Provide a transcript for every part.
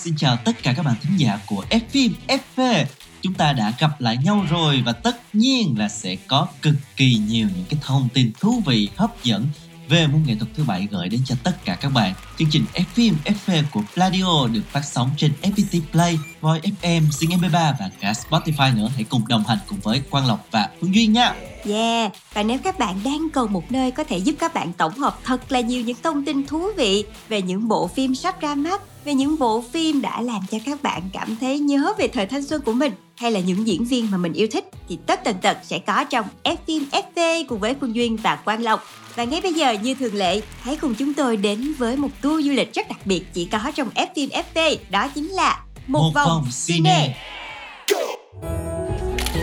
xin chào tất cả các bạn thính giả của F phim FV. Chúng ta đã gặp lại nhau rồi và tất nhiên là sẽ có cực kỳ nhiều những cái thông tin thú vị, hấp dẫn về môn nghệ thuật thứ bảy gửi đến cho tất cả các bạn. Chương trình F phim FV của Pladio được phát sóng trên FPT Play, Voi FM, Zing MP3 và cả Spotify nữa. Hãy cùng đồng hành cùng với Quang Lộc và Phương Duyên nha. Yeah, và nếu các bạn đang cần một nơi có thể giúp các bạn tổng hợp thật là nhiều những thông tin thú vị về những bộ phim sắp ra mắt, về những bộ phim đã làm cho các bạn cảm thấy nhớ về thời thanh xuân của mình hay là những diễn viên mà mình yêu thích thì tất tần tật sẽ có trong F phim FV cùng với Phương Duyên và Quang Lộc. Và ngay bây giờ như thường lệ, hãy cùng chúng tôi đến với một tour du lịch rất đặc biệt chỉ có trong F phim FV, đó chính là một, vòng, cine.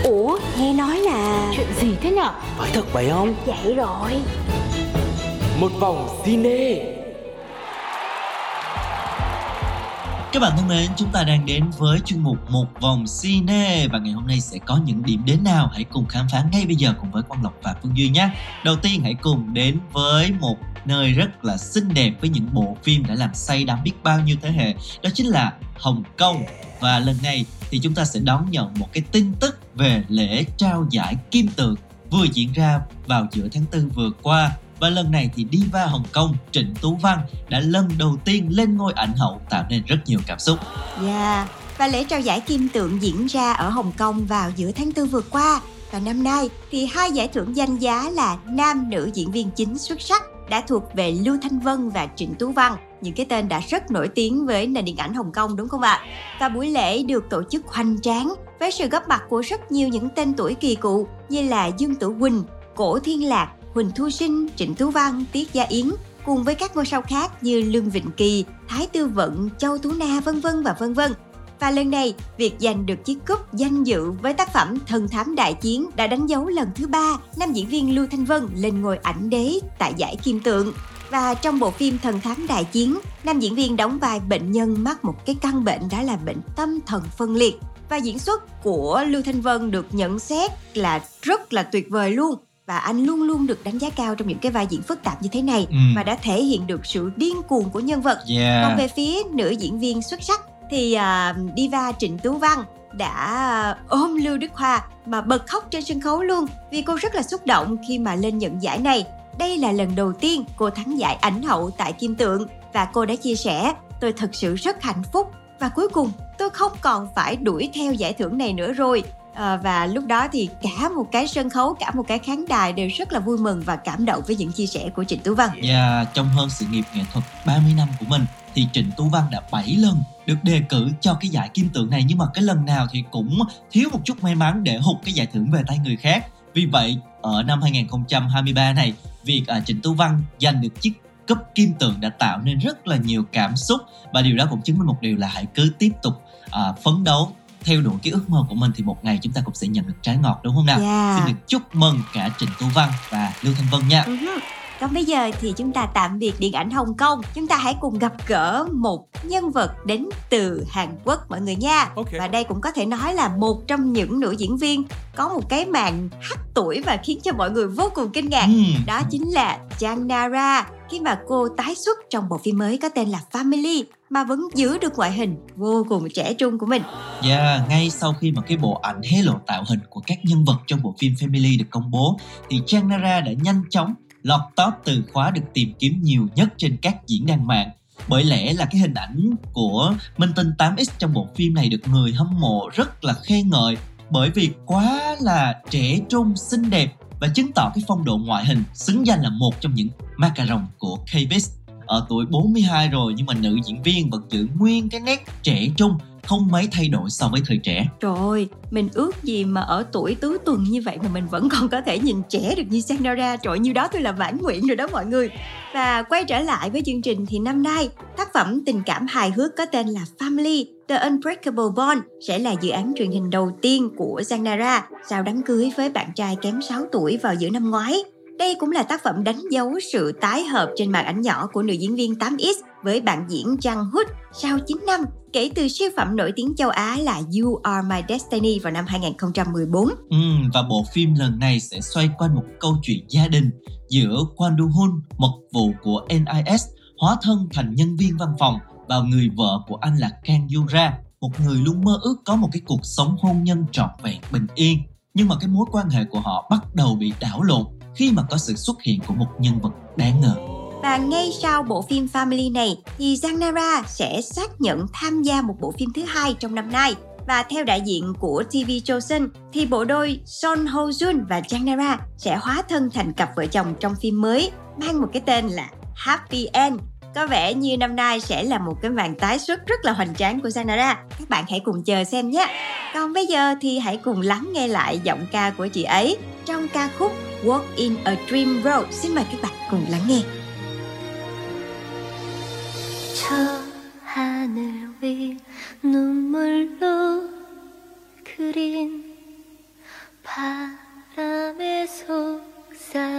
Ủa, nghe nói là Chuyện gì thế nhở? Phải thật vậy không? vậy rồi Một vòng cine Các bạn thân mến, chúng ta đang đến với chuyên mục Một vòng cine và ngày hôm nay sẽ có những điểm đến nào hãy cùng khám phá ngay bây giờ cùng với Quang Lộc và Phương Duy nhé. Đầu tiên hãy cùng đến với một nơi rất là xinh đẹp với những bộ phim đã làm say đắm biết bao nhiêu thế hệ, đó chính là Hồng Kông. Và lần này thì chúng ta sẽ đón nhận một cái tin tức về lễ trao giải kim tượng vừa diễn ra vào giữa tháng 4 vừa qua và lần này thì Diva Hồng Kông Trịnh Tú Văn đã lần đầu tiên lên ngôi ảnh hậu tạo nên rất nhiều cảm xúc. Yeah. Và lễ trao giải kim tượng diễn ra ở Hồng Kông vào giữa tháng 4 vừa qua. Và năm nay thì hai giải thưởng danh giá là nam nữ diễn viên chính xuất sắc đã thuộc về Lưu Thanh Vân và Trịnh Tú Văn. Những cái tên đã rất nổi tiếng với nền điện ảnh Hồng Kông đúng không ạ? Và buổi lễ được tổ chức hoành tráng với sự góp mặt của rất nhiều những tên tuổi kỳ cựu như là Dương Tử Quỳnh, Cổ Thiên Lạc, Huỳnh Thu Sinh, Trịnh Tú Văn, Tiết Gia Yến cùng với các ngôi sao khác như Lương Vịnh Kỳ, Thái Tư Vận, Châu Tú Na vân vân và vân vân. Và lần này, việc giành được chiếc cúp danh dự với tác phẩm Thần Thám Đại Chiến đã đánh dấu lần thứ ba nam diễn viên Lưu Thanh Vân lên ngôi ảnh đế tại giải Kim Tượng. Và trong bộ phim Thần Thám Đại Chiến, nam diễn viên đóng vai bệnh nhân mắc một cái căn bệnh đó là bệnh tâm thần phân liệt. Và diễn xuất của Lưu Thanh Vân được nhận xét là rất là tuyệt vời luôn và anh luôn luôn được đánh giá cao trong những cái vai diễn phức tạp như thế này Ừ. và đã thể hiện được sự điên cuồng của nhân vật Yeah. còn về phía nữ diễn viên xuất sắc thì à, diva Trịnh Tú Văn đã ôm Lưu Đức Hoa mà bật khóc trên sân khấu luôn vì cô rất là xúc động khi mà lên nhận giải này. Đây là lần đầu tiên cô thắng giải ảnh hậu tại Kim Tượng và cô đã chia sẻ tôi thật sự rất hạnh phúc và cuối cùng tôi không còn phải đuổi theo giải thưởng này nữa rồi. À, và lúc đó thì cả một cái sân khấu, cả một cái khán đài đều rất là vui mừng và cảm động với những chia sẻ của Trịnh Tú Văn. Và trong hơn sự nghiệp nghệ thuật 30 năm của mình thì Trịnh Tú Văn đã 7 lần được đề cử cho cái giải kim tượng này nhưng mà cái lần nào thì cũng thiếu một chút may mắn để hụt cái giải thưởng về tay người khác. Vì vậy ở năm 2023 này, việc à, Trịnh Tú Văn giành được chiếc cúp kim tượng đã tạo nên rất là nhiều cảm xúc và điều đó cũng chứng minh một điều là hãy cứ tiếp tục à, phấn đấu theo đuổi cái ước mơ của mình thì một ngày chúng ta cũng sẽ nhận được trái ngọt đúng không nào? Yeah. Xin được chúc mừng cả Trịnh Tú Văn và Lưu Thanh Vân nha. Hứ. Còn bây giờ thì chúng ta tạm biệt điện ảnh Hồng Kông. Chúng ta hãy cùng gặp gỡ một nhân vật đến từ Hàn Quốc mọi người nha. Ok. Và đây cũng có thể nói là một trong những nữ diễn viên Có một cái màn hắt tuổi và khiến cho mọi người vô cùng kinh ngạc. Ừm. Đó chính là Jang Nara. Khi mà cô tái xuất trong bộ phim mới có tên là Family Mà vẫn giữ được ngoại hình vô cùng trẻ trung của mình. Yeah, ngay sau khi mà cái bộ ảnh hé lộ tạo hình của các nhân vật trong bộ phim Family được công bố thì Trang Nara đã nhanh chóng lọt top từ khóa được tìm kiếm nhiều nhất trên các diễn đàn mạng. Bởi lẽ là cái hình ảnh của Minh Tinh 8X trong bộ phim này được người hâm mộ rất là khen ngợi bởi vì quá là trẻ trung, xinh đẹp và chứng tỏ cái phong độ ngoại hình xứng danh là một trong những macaron của K-Biz. Ở tuổi 42 rồi nhưng mà nữ diễn viên vẫn giữ nguyên cái nét trẻ trung không mấy thay đổi so với thời trẻ. Trời ơi, mình ước gì mà ở tuổi tứ tuần như vậy mà mình vẫn còn có thể nhìn trẻ được như Sandra. Trời như đó tôi là bản nguyện rồi đó mọi người. Và quay trở lại với chương trình thì năm nay, tác phẩm tình cảm hài hước có tên là Family The Unbreakable Bond sẽ là dự án truyền hình đầu tiên của Sandra sau đám cưới với bạn trai kém 6 tuổi vào giữa năm ngoái. Đây cũng là tác phẩm đánh dấu sự tái hợp trên màn ảnh nhỏ của nữ diễn viên 8X với bạn diễn Jang Hood sau 9 năm kể từ siêu phẩm nổi tiếng châu Á là You Are My Destiny vào năm 2014. Ừ, và bộ phim lần này sẽ xoay quanh một câu chuyện gia đình giữa Kwon Do Hoon, mật vụ của NIS, hóa thân thành nhân viên văn phòng và người vợ của anh là Kang Yura, một người luôn mơ ước có một cái cuộc sống hôn nhân trọn vẹn bình yên. Nhưng mà cái mối quan hệ của họ bắt đầu bị đảo lộn khi mà có sự xuất hiện của một nhân vật đáng ngờ. Và ngay sau bộ phim Family này, thì Giang Nara sẽ xác nhận tham gia một bộ phim thứ hai trong năm nay. Và theo đại diện của TV Chosen, thì bộ đôi Son Ho Jun và Zhang Nara sẽ hóa thân thành cặp vợ chồng trong phim mới, mang một cái tên là Happy End. Có vẻ như năm nay sẽ là một cái màn tái xuất rất là hoành tráng của Sanara. Các bạn hãy cùng chờ xem nhé. Còn bây giờ thì hãy cùng lắng nghe lại giọng ca của chị ấy trong ca khúc Walk in a Dream Road. Xin mời các bạn cùng lắng nghe. 저 하늘 위 눈물로 그린 바람의 속삭임.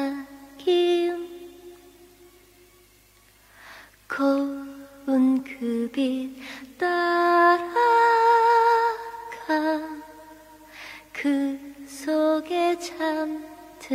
고운 그 빛 따라가 그 속에 잠든다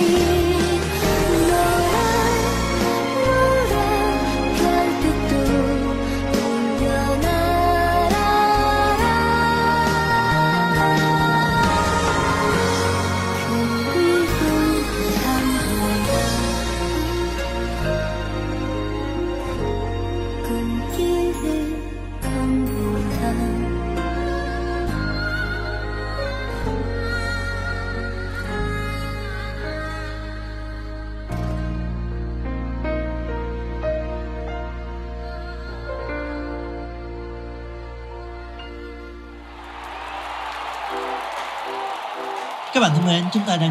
free.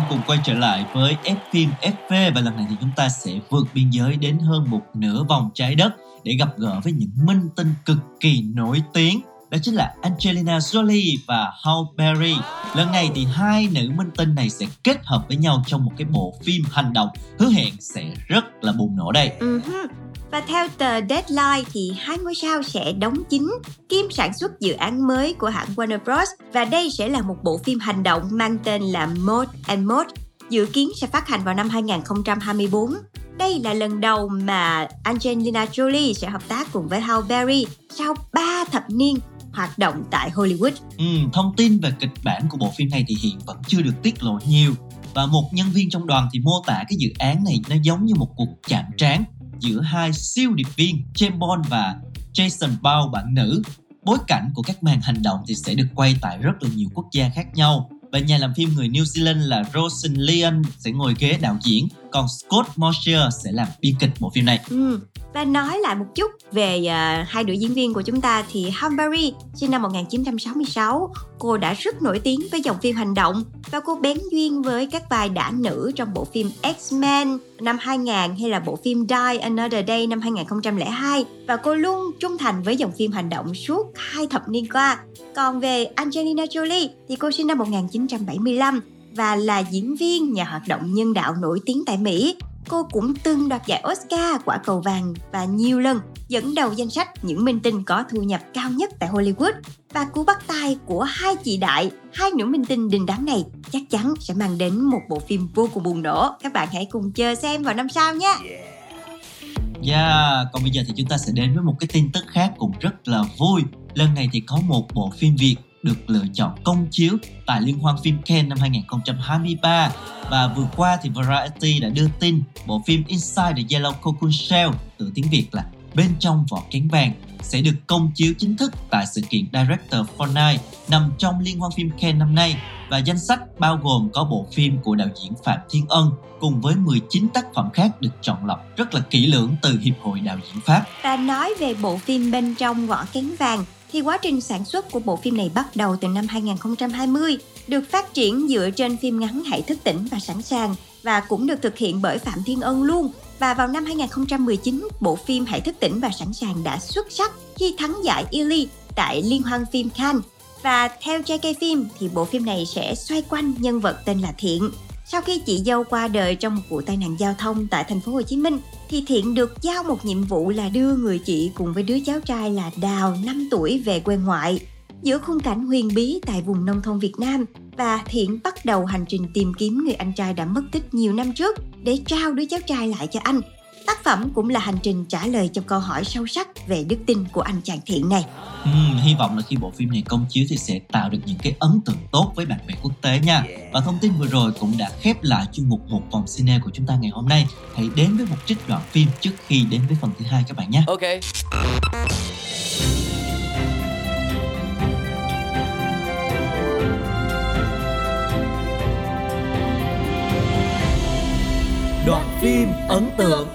Cùng quay trở lại với F phim FV và lần này thì chúng ta sẽ vượt biên giới đến hơn một nửa vòng trái đất để gặp gỡ với những minh tinh cực kỳ nổi tiếng đó chính là Angelina Jolie và Halle Berry. Lần này thì hai nữ minh tinh này sẽ kết hợp với nhau trong một cái bộ phim hành động hứa hẹn sẽ rất là bùng nổ đây. Uh-huh. Và theo tờ Deadline thì hai ngôi sao sẽ đóng chính kiêm sản xuất dự án mới của hãng Warner Bros. Và đây sẽ là một bộ phim hành động mang tên là Mode and Mode, dự kiến sẽ phát hành vào năm 2024. Đây là lần đầu mà Angelina Jolie sẽ hợp tác cùng với Halle Berry sau 3 thập niên hoạt động tại Hollywood. Ừ, thông tin về kịch bản của bộ phim này thì hiện vẫn chưa được tiết lộ nhiều và một nhân viên trong đoàn thì mô tả cái dự án này nó giống như một cuộc chạm trán giữa hai siêu điệp viên James Bond và Jason Bourne bản nữ. Bối cảnh của các màn hành động thì sẽ được quay tại rất là nhiều quốc gia khác nhau và nhà làm phim người New Zealand là Rosen Leon sẽ ngồi ghế đạo diễn, còn Scott Mosier sẽ làm biên kịch bộ phim này. Ừ. Và nói lại một chút về uh, hai nữ diễn viên của chúng ta thì Humphrey sinh năm 1966, cô đã rất nổi tiếng với dòng phim hành động và cô bén duyên với các vai đã nữ trong bộ phim X-Men năm 2000 hay là bộ phim Die Another Day năm 2002 và cô luôn trung thành với dòng phim hành động suốt hai thập niên qua. Còn về Angelina Jolie thì cô sinh năm 1975 và là diễn viên nhà hoạt động nhân đạo nổi tiếng tại Mỹ. Cô cũng từng đoạt giải Oscar quả cầu vàng và nhiều lần dẫn đầu danh sách những minh tinh có thu nhập cao nhất tại Hollywood. Và cú bắt tay của hai chị đại, hai nữ minh tinh đình đám này chắc chắn sẽ mang đến một bộ phim vô cùng bùng nổ. Các bạn hãy cùng chờ xem vào năm sau nhé. Yeah, còn bây giờ thì chúng ta sẽ đến với một cái tin tức khác cũng rất là vui. Lần này thì có một bộ phim Việt được lựa chọn công chiếu tại Liên hoan phim Cannes năm 2023 và vừa qua thì Variety đã đưa tin bộ phim Inside the Yellow Cocoon Shell, từ tiếng Việt là Bên trong vỏ kén vàng, sẽ được công chiếu chính thức tại sự kiện Director for Night nằm trong Liên hoan phim Cannes năm nay. Và danh sách bao gồm có bộ phim của đạo diễn Phạm Thiên Ân cùng với 19 tác phẩm khác được chọn lọc rất là kỹ lưỡng từ Hiệp hội Đạo diễn Pháp. Và nói về bộ phim Bên trong vỏ kén vàng thì quá trình sản xuất của bộ phim này bắt đầu từ năm 2020, được phát triển dựa trên phim ngắn Hãy thức tỉnh và sẵn sàng và cũng được thực hiện bởi Phạm Thiên Ân luôn. Và vào năm 2019, bộ phim Hãy thức tỉnh và sẵn sàng đã xuất sắc khi thắng giải Illy tại Liên hoan phim Cannes. Và theo JK Phim thì bộ phim này sẽ xoay quanh nhân vật tên là Thiện. Sau khi chị dâu qua đời trong một vụ tai nạn giao thông tại thành phố Hồ Chí Minh, thì Thiện được giao một nhiệm vụ là đưa người chị cùng với đứa cháu trai là Đào 5 tuổi về quê ngoại. Giữa khung cảnh huyền bí tại vùng nông thôn Việt Nam và Thiện bắt đầu hành trình tìm kiếm người anh trai đã mất tích nhiều năm trước để trao đứa cháu trai lại cho anh. Tác phẩm cũng là hành trình trả lời cho câu hỏi sâu sắc về đức tin của anh chàng Thiện này. Ừm, hy vọng là khi bộ phim này công chiếu thì sẽ tạo được những cái ấn tượng tốt với bạn bè quốc tế nha. Và thông tin vừa rồi cũng đã khép lại chuyên mục một vòng cine của chúng ta ngày hôm nay. Hãy đến với một trích đoạn phim trước khi đến với phần thứ hai các bạn nhé. Ok. Đoạn phim ấn tượng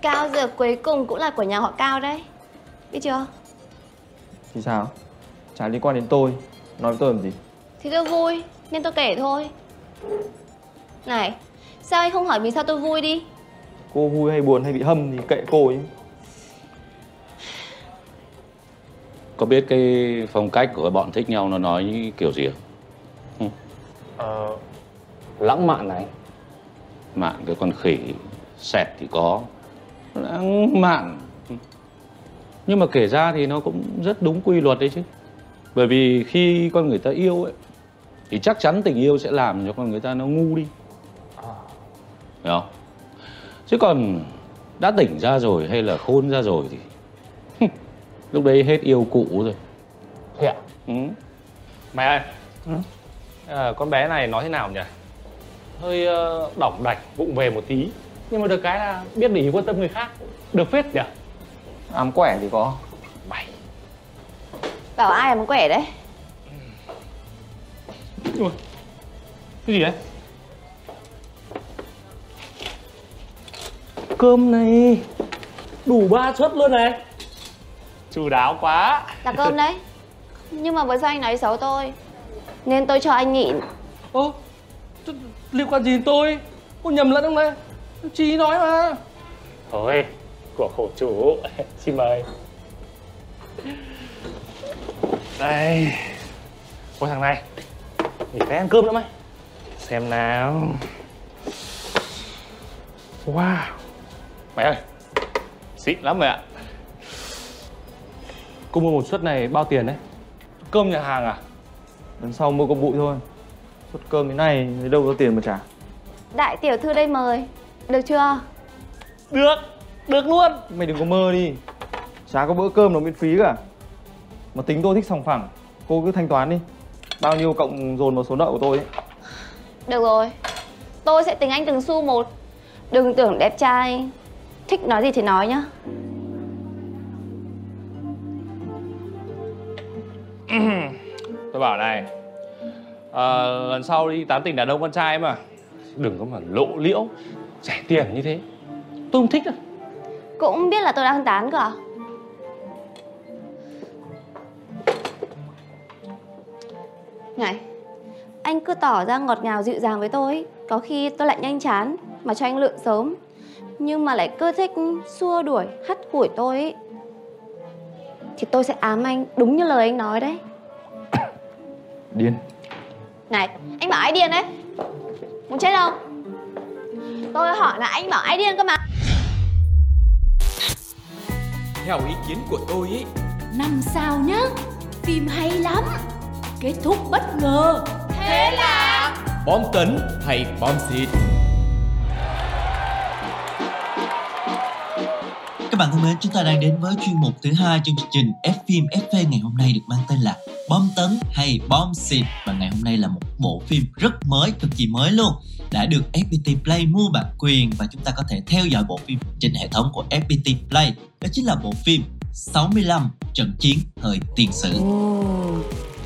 Cao dược cuối cùng cũng là của nhà họ Cao đấy Biết chưa? Thì sao? Chả liên quan đến tôi Nói với tôi làm gì? Thì tôi vui nên tôi kể thôi Này Sao anh không hỏi vì sao tôi vui đi Cô vui hay buồn hay bị hâm thì kệ cô ấy Có biết cái phong cách của bọn thích nhau nó nói kiểu gì không? Ờ... Lãng mạn này Mạn cái con khỉ, sẹt thì có Lãng mạn. Nhưng mà kể ra thì nó cũng rất đúng quy luật đấy chứ. Bởi vì khi con người ta yêu ấy Thì chắc chắn tình yêu sẽ làm cho con người ta nó ngu đi. Hiểu không? Chứ còn đã tỉnh ra rồi hay là khôn ra rồi thì Lúc đấy hết yêu cũ rồi. Thế ạ? ừ. Mày ơi. À, Con bé này nói thế nào nhỉ? Hơi uh, đỏng đạch vụng về một tí Nhưng mà được cái là biết để ý quan tâm người khác. Được phết nhỉ? Ám quẻ thì có. Mày. Bảo ai làm quẻ đấy? Ui, Cái gì đấy? Cơm này Đủ ba suất luôn này. Chu đáo quá. Là cơm đấy. Nhưng mà vừa sao anh nói xấu tôi? Nên tôi cho anh nhịn. Ơ Ô, liên quan gì đến tôi? Cô nhầm lẫn không đấy? Chị nói mà. Thôi, của khổ chủ. Xin mời. Đây. Ôi thằng này, nghỉ phải ăn cơm nữa mày. Xem nào. Wow. Mày ơi, xịn lắm mày ạ. Cô mua một suất này bao tiền đấy? Cơm nhà hàng à? Lần sau mua công bụi thôi Suất cơm thế này thì đâu có tiền mà trả Đại tiểu thư đây mời Được chưa? Được, được luôn. Mày đừng có mơ đi. Chả có bữa cơm nào miễn phí cả. Mà tính tôi thích sòng phẳng Cô cứ thanh toán đi. Bao nhiêu cộng dồn vào số nợ của tôi ấy. Được rồi. Tôi sẽ tính anh từng xu một. Đừng tưởng đẹp trai. Thích nói gì thì nói nhá. Tôi bảo này à, Lần sau đi tán tỉnh đàn ông con trai mà. Đừng có mà lộ liễu Rẻ tiền như thế. Tôi không thích đâu. Cũng biết là tôi đang tán cơ à? Này Anh cứ tỏ ra ngọt ngào dịu dàng với tôi Có khi tôi lại nhanh chán Mà cho anh lượng sớm. Nhưng mà lại cứ thích xua đuổi Hắt củi tôi ấy. Thì tôi sẽ ám anh đúng như lời anh nói đấy. Điên. Này anh bảo ai điên đấy? Muốn chết không Tôi hỏi là anh bảo ai điên cơ mà. Theo ý kiến của tôi ấy Năm sao nhá Phim hay lắm Kết thúc bất ngờ. Thế là? Bom tấn hay bom xịt? Các bạn thân mến, chúng ta đang đến với chuyên mục thứ hai trong chương trình F phim FV ngày hôm nay được mang tên là Bom tấn hay bom xịt và ngày hôm nay là một bộ phim rất mới, cực kỳ mới luôn đã được FPT Play mua bản quyền và chúng ta có thể theo dõi bộ phim trên hệ thống của FPT Play. Đó chính là bộ phim 65 trận chiến thời tiền sử.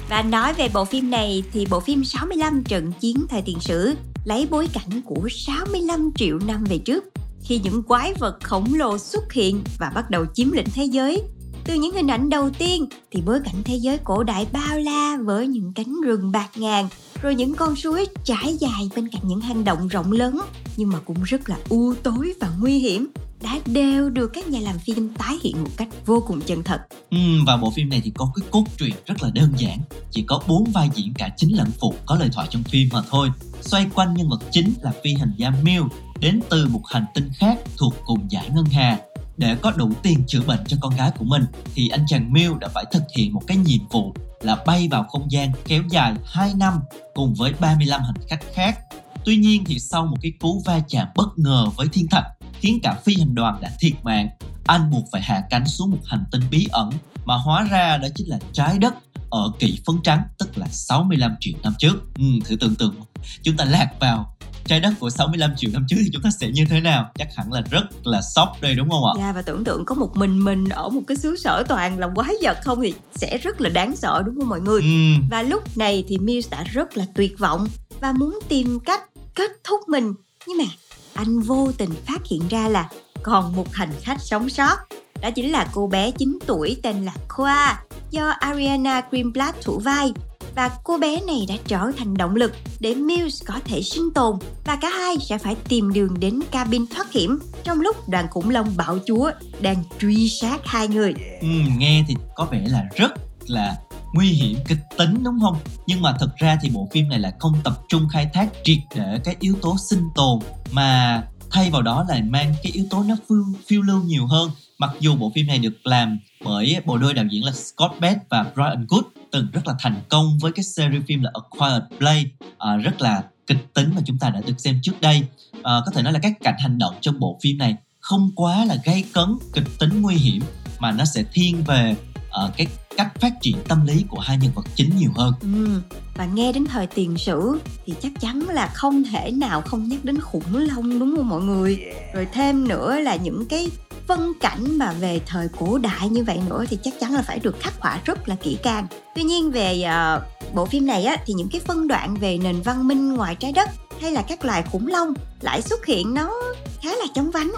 Và nói về bộ phim này thì bộ phim 65 trận chiến thời tiền sử lấy bối cảnh của 65 triệu năm về trước khi những quái vật khổng lồ xuất hiện và bắt đầu chiếm lĩnh thế giới. Từ những hình ảnh đầu tiên thì bối cảnh thế giới cổ đại bao la với những cánh rừng bạc ngàn, rồi những con suối trải dài bên cạnh những hang động rộng lớn nhưng mà cũng rất là u tối và nguy hiểm đã đều được các nhà làm phim tái hiện một cách vô cùng chân thật. Ừ, và bộ phim này thì có cái cốt truyện rất là đơn giản Chỉ có bốn vai diễn cả chính lẫn phụ có lời thoại trong phim mà thôi Xoay quanh nhân vật chính là phi hành gia Miu Đến từ một hành tinh khác thuộc cùng giải ngân hà để có đủ tiền chữa bệnh cho con gái của mình Thì anh chàng Mill đã phải thực hiện một cái nhiệm vụ Là bay vào không gian kéo dài 2 năm Cùng với 35 hành khách khác. Tuy nhiên thì sau một cái cú va chạm bất ngờ với thiên thạch khiến cả phi hành đoàn đã thiệt mạng. Anh buộc phải hạ cánh xuống một hành tinh bí ẩn mà hóa ra đó chính là trái đất ở kỷ phấn trắng tức là 65 triệu năm trước. Ừ, thử tưởng tượng chúng ta lạc vào trái đất của 65 triệu năm trước thì chúng ta sẽ như thế nào chắc hẳn là rất là sốc đây đúng không ạ Dạ và tưởng tượng có một mình mình ở một cái xứ sở toàn là quái vật không thì sẽ rất là đáng sợ đúng không mọi người? ừ, Và lúc này thì Mills đã rất là tuyệt vọng và muốn tìm cách kết thúc mình. Nhưng mà anh vô tình phát hiện ra là còn một hành khách sống sót. Đó chính là cô bé 9 tuổi tên là Khoa do Ariana Greenblatt thủ vai. Và cô bé này đã trở thành động lực để Mills có thể sinh tồn. Và cả hai sẽ phải tìm đường đến cabin thoát hiểm trong lúc đoàn khủng long bạo chúa đang truy sát hai người. ừ, nghe thì có vẻ là rất là nguy hiểm kịch tính đúng không? Nhưng mà thực ra thì bộ phim này là không tập trung khai thác triệt để cái yếu tố sinh tồn mà thay vào đó là mang cái yếu tố nó phiêu, phiêu lưu nhiều hơn mặc dù bộ phim này được làm bởi bộ đôi đạo diễn là Scott Beck và Brian Good từng rất là thành công với cái series phim là A Quiet Place à, rất là kịch tính mà chúng ta đã được xem trước đây. À, có thể nói là các cảnh hành động trong bộ phim này không quá là gây cấn kịch tính nguy hiểm mà nó sẽ thiên về ờ, cái cách phát triển tâm lý của hai nhân vật chính nhiều hơn. Ừ, và nghe đến thời tiền sử thì chắc chắn là không thể nào không nhắc đến khủng long đúng không mọi người? Rồi thêm nữa là những cái phân cảnh mà về thời cổ đại như vậy nữa thì chắc chắn là phải được khắc họa rất là kỹ càng. Tuy nhiên về uh, bộ phim này á thì những cái phân đoạn về nền văn minh ngoài trái đất hay là các loài khủng long lại xuất hiện nó khá là chóng vánh.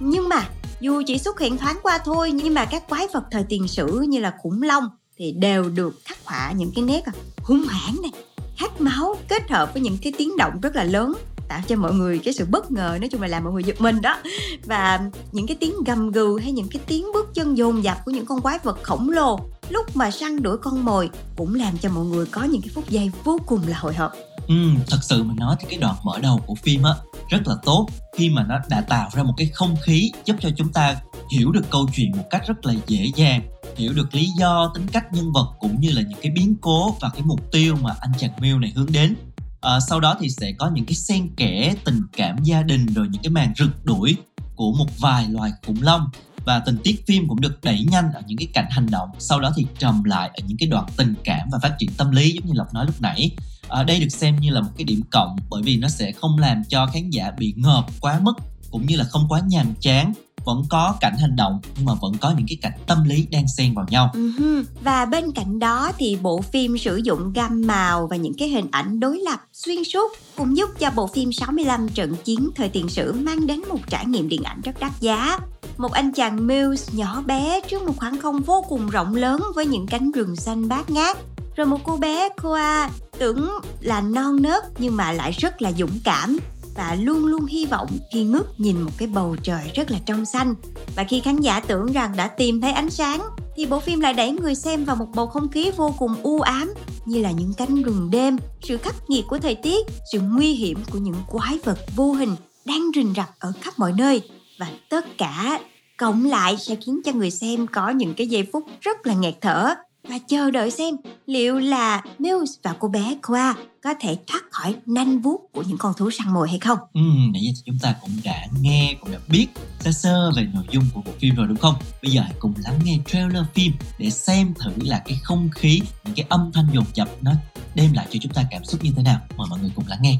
Nhưng mà dù chỉ xuất hiện thoáng qua thôi nhưng mà các quái vật thời tiền sử như là khủng long thì đều được khắc họa những cái nét à, hung hãn này khát máu kết hợp với những cái tiếng động rất là lớn tạo cho mọi người cái sự bất ngờ nói chung là làm mọi người giật mình đó. Và những cái tiếng gầm gừ hay những cái tiếng bước chân dồn dập của những con quái vật khổng lồ lúc mà săn đuổi con mồi cũng làm cho mọi người có những cái phút giây vô cùng là hồi hộp. Ừ, thật sự mà nói thì cái đoạn mở đầu của phim á rất là tốt khi mà nó đã tạo ra một cái không khí giúp cho chúng ta hiểu được câu chuyện một cách rất là dễ dàng hiểu được lý do tính cách nhân vật cũng như là những cái biến cố và cái mục tiêu mà anh chàng Miu này hướng đến à, sau đó thì sẽ có những cái xen kẽ tình cảm gia đình rồi những cái màn rượt đuổi của một vài loài khủng long. Và tình tiết phim cũng được đẩy nhanh ở những cái cảnh hành động sau đó thì trầm lại ở những cái đoạn tình cảm và phát triển tâm lý giống như lộc nói lúc nãy. Ở đây được xem như là một cái điểm cộng bởi vì nó sẽ không làm cho khán giả bị ngợp quá mức cũng như là không quá nhàm chán vẫn có cảnh hành động, nhưng mà vẫn có những cái cảnh tâm lý đang xen vào nhau. Uh-huh. và bên cạnh đó thì bộ phim sử dụng gam màu và những cái hình ảnh đối lập, xuyên suốt cũng giúp cho bộ phim 65 trận chiến thời tiền sử mang đến một trải nghiệm điện ảnh rất đắt giá. Một anh chàng Mills nhỏ bé trước một khoảng không vô cùng rộng lớn với những cánh rừng xanh bát ngát. Rồi một cô bé Koa tưởng là non nớt nhưng mà lại rất là dũng cảm và luôn luôn hy vọng khi ngước nhìn một cái bầu trời rất là trong xanh. Và khi khán giả tưởng rằng đã tìm thấy ánh sáng, thì bộ phim lại đẩy người xem vào một bầu không khí vô cùng u ám, như là những cánh rừng đêm, sự khắc nghiệt của thời tiết, sự nguy hiểm của những quái vật vô hình đang rình rập ở khắp mọi nơi. Và tất cả cộng lại sẽ khiến cho người xem có những cái giây phút rất là nghẹt thở và chờ đợi xem liệu là Mills và cô bé Qua có thể thoát khỏi nanh vuốt của những con thú săn mồi hay không. Ừ, nãy giờ thì chúng ta cũng đã nghe, cũng đã biết sơ sơ về nội dung của bộ phim rồi đúng không? Bây giờ hãy cùng lắng nghe trailer phim để xem thử là cái không khí, những cái âm thanh dồn dập nó đem lại cho chúng ta cảm xúc như thế nào. Mời mọi người cùng lắng nghe.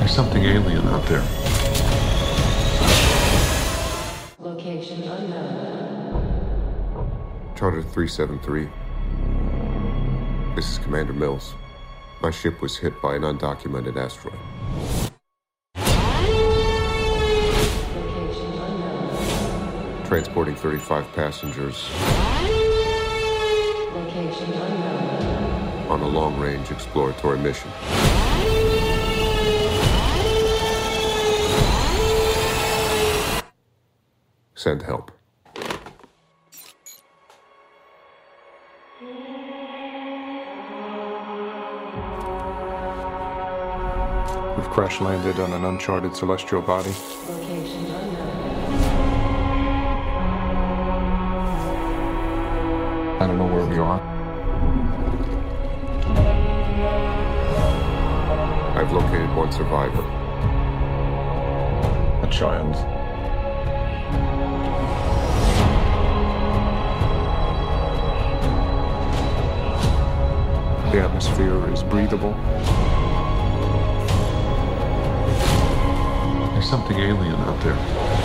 There's something alien out there. Location unknown. Charter 373. This is Commander Mills. My ship was hit by an undocumented asteroid. Transporting 35 passengers on a long range exploratory mission. Send help. Crash landed on an uncharted celestial body. Location unknown. I don't know where we are. I've located one survivor. A child. The atmosphere is breathable. There's something alien out there.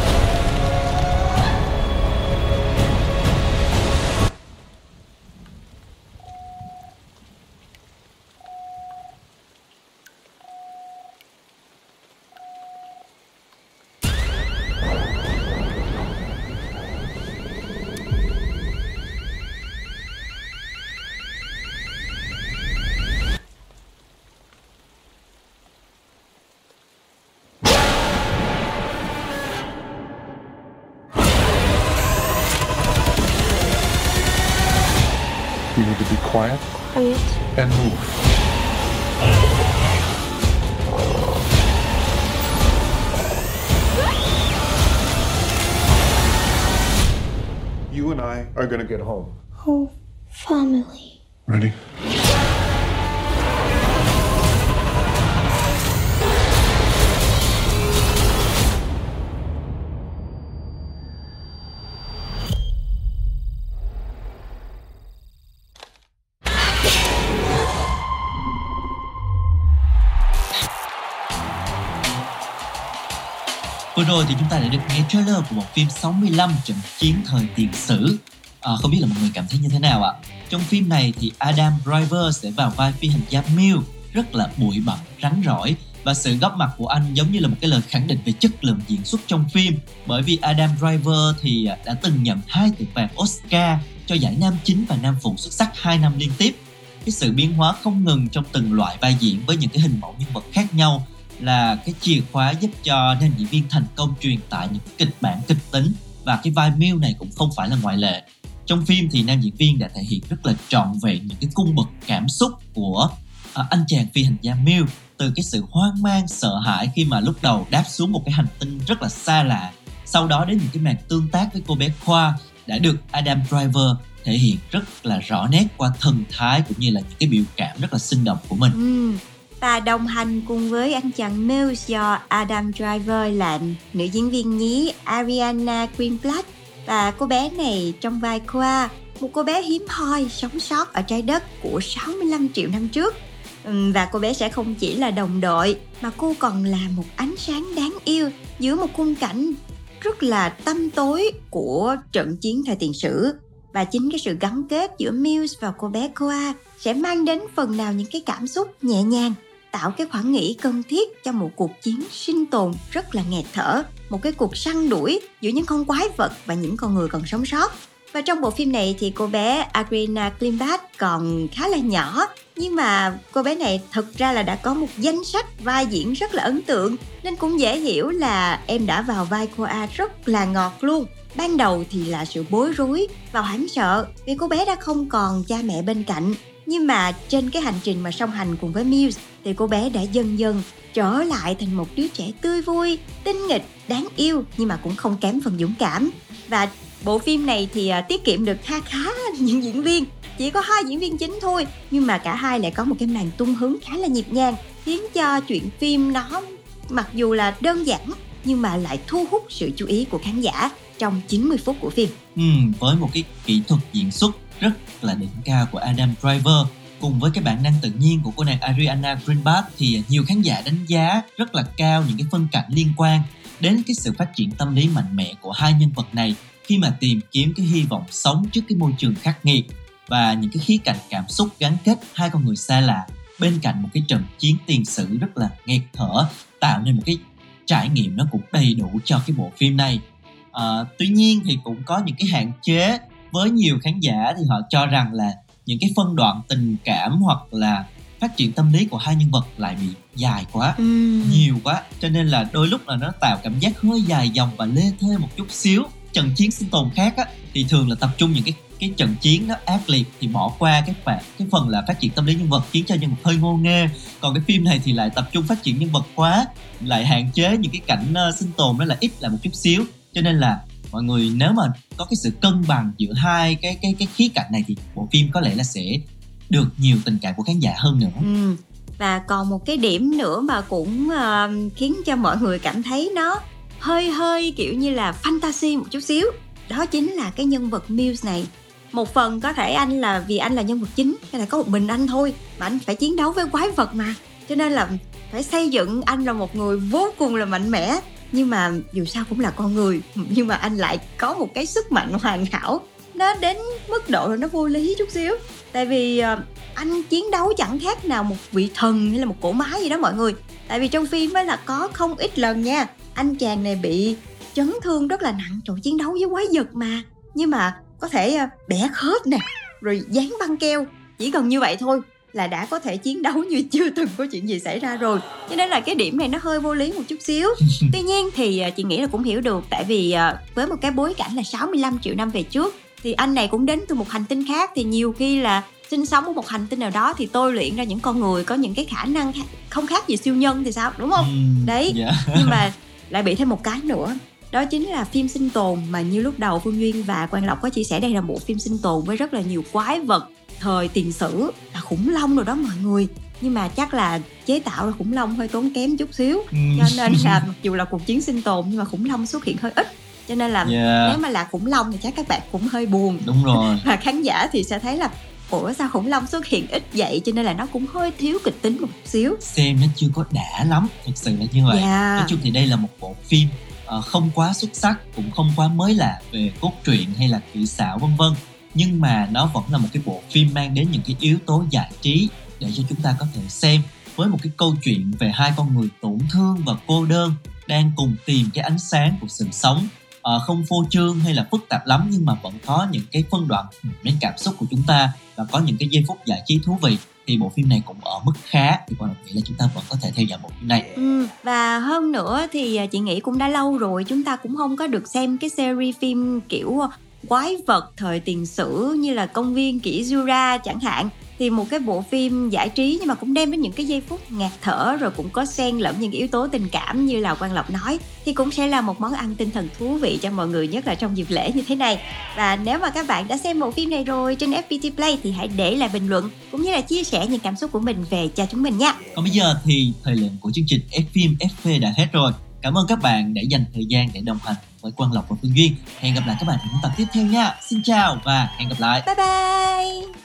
You need to be quiet Quiet. and move. You and I are gonna get home. Oh, family. Ready? Rồi thì chúng ta đã được nghe trailer của một phim 65 trận chiến thời tiền sử. À, không biết là mọi người cảm thấy như thế nào ạ? Trong phim này thì Adam Driver sẽ vào vai phi hành gia Mill rất là bụi bặm, rắn rỏi và sự góp mặt của anh giống như là một cái lời khẳng định về chất lượng diễn xuất trong phim bởi vì Adam Driver thì à, đã từng nhận hai tượng vàng Oscar cho giải nam chính và nam phụ xuất sắc hai năm liên tiếp cái sự biến hóa không ngừng trong từng loại vai diễn với những cái hình mẫu nhân vật khác nhau là cái chìa khóa giúp cho nam diễn viên thành công truyền tải những kịch bản kịch tính và cái vai Mill này cũng không phải là ngoại lệ. Trong phim thì nam diễn viên đã thể hiện rất là trọn vẹn những cái cung bậc cảm xúc của à, anh chàng phi hành gia Mill từ cái sự hoang mang sợ hãi khi mà lúc đầu đáp xuống một cái hành tinh rất là xa lạ sau đó đến những cái màn tương tác với cô bé Khoa đã được Adam Driver thể hiện rất là rõ nét qua thần thái cũng như là những cái biểu cảm rất là sinh động của mình. Ừ. Và đồng hành cùng với anh chàng Mills do Adam Driver làm nữ diễn viên nhí Ariana Greenblatt và cô bé này trong vai Qua, một cô bé hiếm hoi sống sót ở trái đất của 65 triệu năm trước. Và cô bé sẽ không chỉ là đồng đội mà cô còn là một ánh sáng đáng yêu giữa một khung cảnh rất là tâm tối của trận chiến thời tiền sử và chính cái sự gắn kết giữa Mills và cô bé Koa sẽ mang đến phần nào những cái cảm xúc nhẹ nhàng, tạo cái khoảng nghỉ cần thiết cho một cuộc chiến sinh tồn rất là nghẹt thở, một cái cuộc săn đuổi giữa những con quái vật và những con người còn sống sót. Và trong bộ phim này thì cô bé Agrina Klimbat còn khá là nhỏ, nhưng mà cô bé này thực ra là đã có một danh sách vai diễn rất là ấn tượng, nên cũng dễ hiểu là em đã vào vai cô A rất là ngọt luôn ban đầu thì là sự bối rối và hoảng sợ vì cô bé đã không còn cha mẹ bên cạnh nhưng mà trên cái hành trình mà song hành cùng với Muse thì cô bé đã dần dần trở lại thành một đứa trẻ tươi vui, tinh nghịch, đáng yêu nhưng mà cũng không kém phần dũng cảm. Và bộ phim này thì à, tiết kiệm được kha khá những diễn viên, chỉ có hai diễn viên chính thôi nhưng mà cả hai lại có một cái màn tung hứng khá là nhịp nhàng khiến cho chuyện phim nó mặc dù là đơn giản nhưng mà lại thu hút sự chú ý của khán giả trong 90 phút của phim. Ừ, với một cái kỹ thuật diễn xuất rất là đỉnh cao của Adam Driver cùng với cái bản năng tự nhiên của cô nàng Ariana Greenblatt thì nhiều khán giả đánh giá rất là cao những cái phân cảnh liên quan đến cái sự phát triển tâm lý mạnh mẽ của hai nhân vật này khi mà tìm kiếm cái hy vọng sống trước cái môi trường khắc nghiệt và những cái khía cạnh cảm xúc gắn kết hai con người xa lạ bên cạnh một cái trận chiến tiền sử rất là nghẹt thở tạo nên một cái trải nghiệm nó cũng đầy đủ cho cái bộ phim này. À, tuy nhiên thì cũng có những cái hạn chế. Với nhiều khán giả thì họ cho rằng là những cái phân đoạn tình cảm hoặc là phát triển tâm lý của hai nhân vật lại bị dài quá nhiều quá. Cho nên là đôi lúc là nó tạo cảm giác hơi dài dòng và lê thê một chút xíu trận chiến sinh tồn khác á thì thường là tập trung những cái cái trận chiến nó ác liệt thì bỏ qua cái phần cái phần là phát triển tâm lý nhân vật khiến cho nhân vật hơi ngô nghê còn cái phim này thì lại tập trung phát triển nhân vật quá lại hạn chế những cái cảnh uh, sinh tồn nó là ít là một chút xíu cho nên là mọi người nếu mà có cái sự cân bằng giữa hai cái cái cái khía cạnh này thì bộ phim có lẽ là sẽ được nhiều tình cảm của khán giả hơn nữa Ừ. Và còn một cái điểm nữa mà cũng uh, khiến cho mọi người cảm thấy nó hơi hơi kiểu như là fantasy một chút xíu. Đó chính là cái nhân vật Muse này. Một phần có thể anh là, vì anh là nhân vật chính hay là có một mình anh thôi, mà anh phải chiến đấu với quái vật mà. Cho nên là phải xây dựng anh là một người vô cùng là mạnh mẽ. Nhưng mà dù sao cũng là con người, nhưng mà anh lại có một cái sức mạnh hoàn hảo. Nó đến mức độ là nó vô lý chút xíu. Tại vì ờ, anh chiến đấu chẳng khác nào một vị thần hay là một cỗ máy gì đó mọi người. Tại vì trong phim ấy là có không ít lần nha anh chàng này bị chấn thương rất là nặng chỗ chiến đấu với quái vật mà. Nhưng mà có thể ờ, bẻ khớp nè rồi dán băng keo. Chỉ cần như vậy thôi là đã có thể chiến đấu như chưa từng có chuyện gì xảy ra rồi. Cho nên là cái điểm này nó hơi vô lý một chút xíu. Tuy nhiên thì ờ, chị nghĩ là cũng hiểu được tại vì ờ, với một cái bối cảnh là 65 triệu năm về trước thì anh này cũng đến từ một hành tinh khác. Thì nhiều khi là sinh sống ở một hành tinh nào đó thì tôi luyện ra những con người có những cái khả năng không khác gì siêu nhân thì sao đúng không? Ừm, đấy dạ. nhưng mà lại bị thêm một cái nữa. Đó chính là phim sinh tồn mà như lúc đầu phương duyên và quang lộc có chia sẻ đây là bộ phim sinh tồn với rất là nhiều quái vật thời tiền sử là khủng long rồi đó mọi người. Nhưng mà chắc là chế tạo ra khủng long hơi tốn kém chút xíu. Ừm. cho nên là mặc dù là cuộc chiến sinh tồn nhưng mà khủng long xuất hiện hơi ít cho nên là Yeah. nếu mà là khủng long thì chắc các bạn cũng hơi buồn. Đúng rồi. Và khán giả thì sẽ thấy là ủa sao khủng long xuất hiện ít vậy? Cho nên là nó cũng hơi thiếu kịch tính một xíu. Xem nó chưa có đã lắm thực sự là như vậy. Dạ. nói chung thì đây là một bộ phim ờ, không quá xuất sắc cũng không quá mới lạ về cốt truyện hay là kỹ xảo vân vân. Nhưng mà nó vẫn là một cái bộ phim mang đến những cái yếu tố giải trí để cho chúng ta có thể xem với một cái câu chuyện về hai con người tổn thương và cô đơn đang cùng tìm cái ánh sáng của sự sống uh, không phô trương hay là phức tạp lắm nhưng mà vẫn có những cái phân đoạn đến cảm xúc của chúng ta và có những cái giây phút giải trí thú vị thì bộ phim này cũng ở mức khá. Thì quan nghĩ là chúng ta vẫn có thể theo dõi bộ phim này. Ừ, và hơn nữa thì à, chị nghĩ cũng đã lâu rồi chúng ta cũng không có được xem cái series phim kiểu quái vật thời tiền sử như là công viên kỷ Jura chẳng hạn thì một cái bộ phim giải trí nhưng mà cũng đem đến những cái giây phút ngạt thở rồi cũng có xen lẫn những yếu tố tình cảm như là Quang Lộc nói thì cũng sẽ là một món ăn tinh thần thú vị cho mọi người nhất là trong dịp lễ như thế này. Và nếu mà các bạn đã xem bộ phim này rồi trên FPT Play thì hãy để lại bình luận cũng như là chia sẻ những cảm xúc của mình về cho chúng mình nha. Còn bây giờ thì thời lượng của chương trình F phim FV đã hết rồi. Cảm ơn các bạn đã dành thời gian để đồng hành với Quang Lộc và Phương Duyên. Hẹn gặp lại các bạn những tập tiếp theo nha. Xin chào và hẹn gặp lại. Bye bye